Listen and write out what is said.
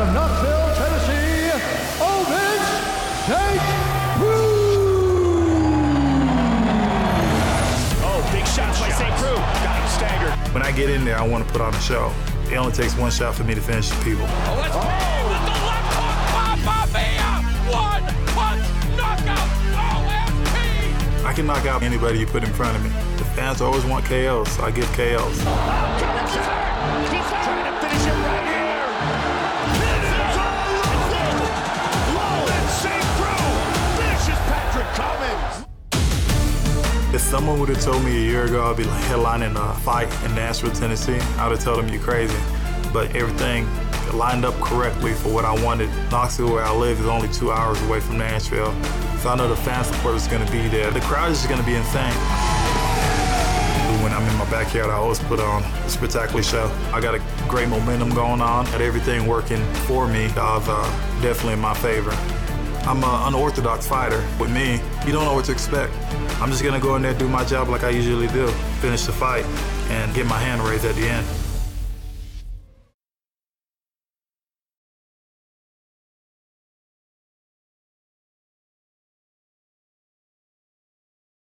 out of Knoxville, Tennessee, Ovince St. Preux. Oh, big shots by St. Preux. Got him staggered. When I get in there, I want to put on a show. It only takes one shot for me to finish the people. Oh, let's oh. the left hook. Papa Mia. One punch knockout. OMP. I can knock out anybody you put in front of me. The fans always want KOs, so I give KOs. If someone would have told me a year ago I'd be headlining a fight in Nashville, Tennessee, I would have told them you're crazy. But everything lined up correctly for what I wanted. Knoxville, where I live, is only two hours away from Nashville. So I know the fan support is going to be there. The crowd is going to be insane. When I'm in my backyard, I always put on a spectacular show. I got a great momentum going on, got everything working for me. Odds are uh, definitely in my favor. I'm an unorthodox fighter. With me, you don't know what to expect. I'm just gonna go in there, do my job like I usually do, finish the fight, and get my hand raised at the end.